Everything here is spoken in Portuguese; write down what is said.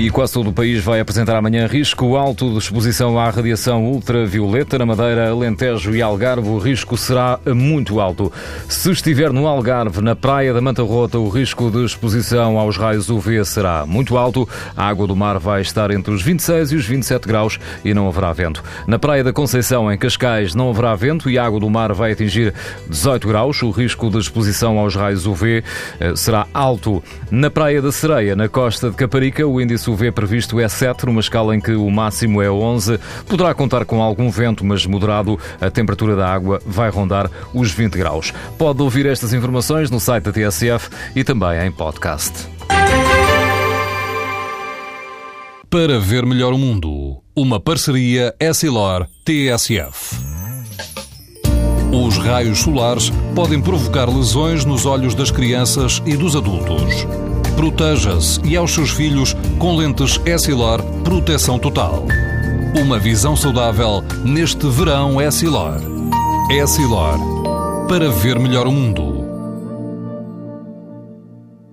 E quase todo o país vai apresentar amanhã risco alto de exposição à radiação ultravioleta. Na Madeira, Alentejo e Algarve, o risco será muito alto. Se estiver no Algarve, na praia da Manta Rota, o risco de exposição aos raios UV será muito alto. A água do mar vai estar entre os 26 e os 27 graus e não haverá vento. Na praia da Conceição, em Cascais, não haverá vento e a água do mar vai atingir 18 graus. O risco de exposição aos raios UV eh, será alto. Na praia da Sereia, na costa de Caparica, o índice UV previsto é 7, numa escala em que o máximo é 11. Poderá contar com algum vento, mas moderado. A temperatura da água vai rondar os 20 graus. Pode ouvir estas informações no site da TSF e também em podcast. Para ver melhor o mundo, uma parceria Essilor-TSF. Os raios solares podem provocar lesões nos olhos das crianças e dos adultos. Proteja-se e aos seus filhos com lentes Essilor Proteção Total. Uma visão saudável neste verão Essilor. Essilor. Para ver melhor o mundo.